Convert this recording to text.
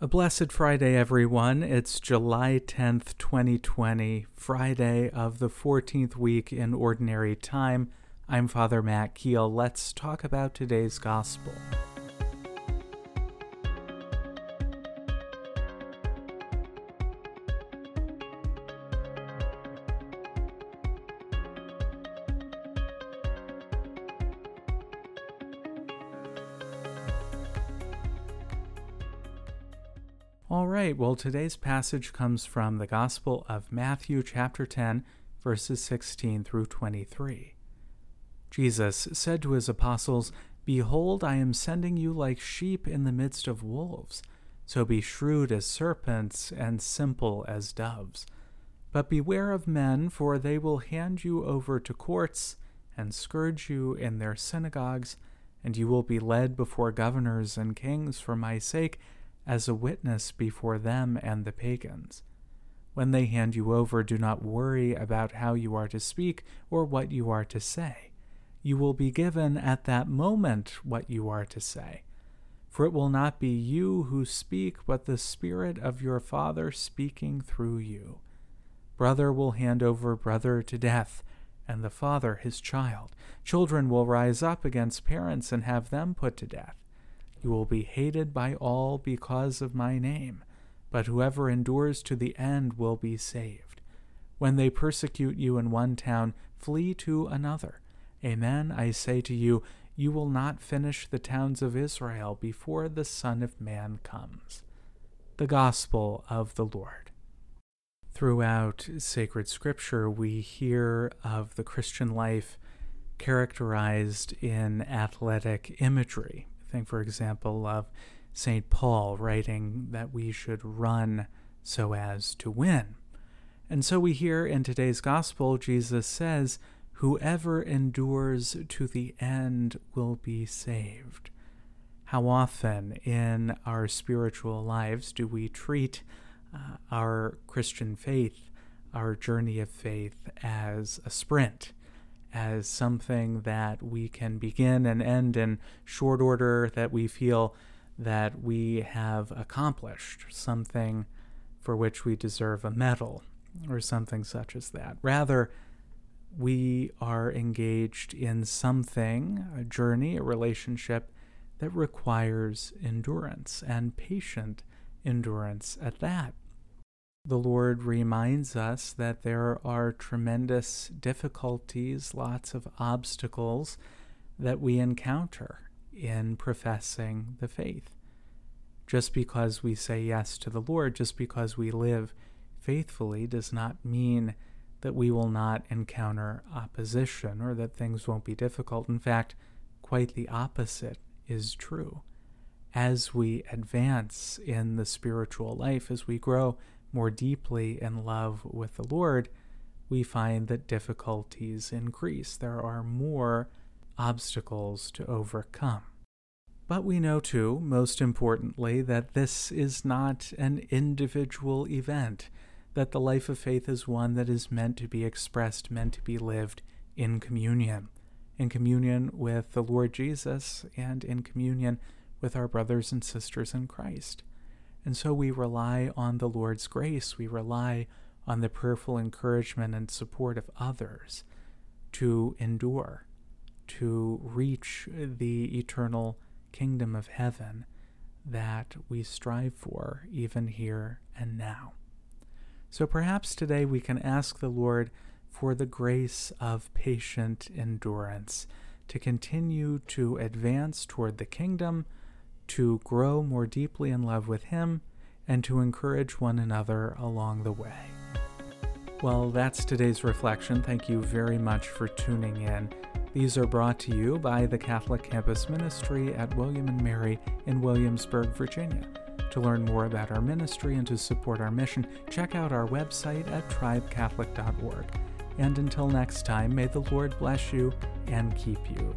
A blessed Friday, everyone. It's July 10th, 2020, Friday of the 14th week in Ordinary Time. I'm Father Matt Keel. Let's talk about today's Gospel. All right, well, today's passage comes from the Gospel of Matthew, chapter 10, verses 16 through 23. Jesus said to his apostles, Behold, I am sending you like sheep in the midst of wolves. So be shrewd as serpents and simple as doves. But beware of men, for they will hand you over to courts and scourge you in their synagogues, and you will be led before governors and kings for my sake as a witness before them and the pagans. When they hand you over, do not worry about how you are to speak or what you are to say. You will be given at that moment what you are to say. For it will not be you who speak, but the Spirit of your Father speaking through you. Brother will hand over brother to death, and the father his child. Children will rise up against parents and have them put to death. You will be hated by all because of my name, but whoever endures to the end will be saved. When they persecute you in one town, flee to another. Amen, I say to you, you will not finish the towns of Israel before the Son of Man comes. The Gospel of the Lord. Throughout sacred scripture, we hear of the Christian life characterized in athletic imagery, think, for example, of St. Paul writing that we should run so as to win. And so we hear in today's gospel, Jesus says, Whoever endures to the end will be saved. How often in our spiritual lives do we treat uh, our Christian faith, our journey of faith, as a sprint? As something that we can begin and end in short order, that we feel that we have accomplished something for which we deserve a medal or something such as that. Rather, we are engaged in something, a journey, a relationship that requires endurance and patient endurance at that the Lord reminds us that there are tremendous difficulties, lots of obstacles that we encounter in professing the faith. Just because we say yes to the Lord, just because we live faithfully, does not mean that we will not encounter opposition or that things won't be difficult. In fact, quite the opposite is true. As we advance in the spiritual life, as we grow more deeply in love with the Lord, we find that difficulties increase. There are more obstacles to overcome. But we know, too, most importantly, that this is not an individual event, that the life of faith is one that is meant to be expressed, meant to be lived in communion, in communion with the Lord Jesus and in communion with our brothers and sisters in Christ. And so we rely on the Lord's grace. We rely on the prayerful encouragement and support of others to endure, to reach the eternal kingdom of heaven that we strive for, even here and now. So perhaps today we can ask the Lord for the grace of patient endurance to continue to advance toward the kingdom to grow more deeply in love with Him, and to encourage one another along the way. Well, that's today's reflection. Thank you very much for tuning in. These are brought to you by the Catholic Campus Ministry at William and Mary in Williamsburg, Virginia. To learn more about our ministry and to support our mission, check out our website at tribecatholic.org. And until next time, may the Lord bless you and keep you.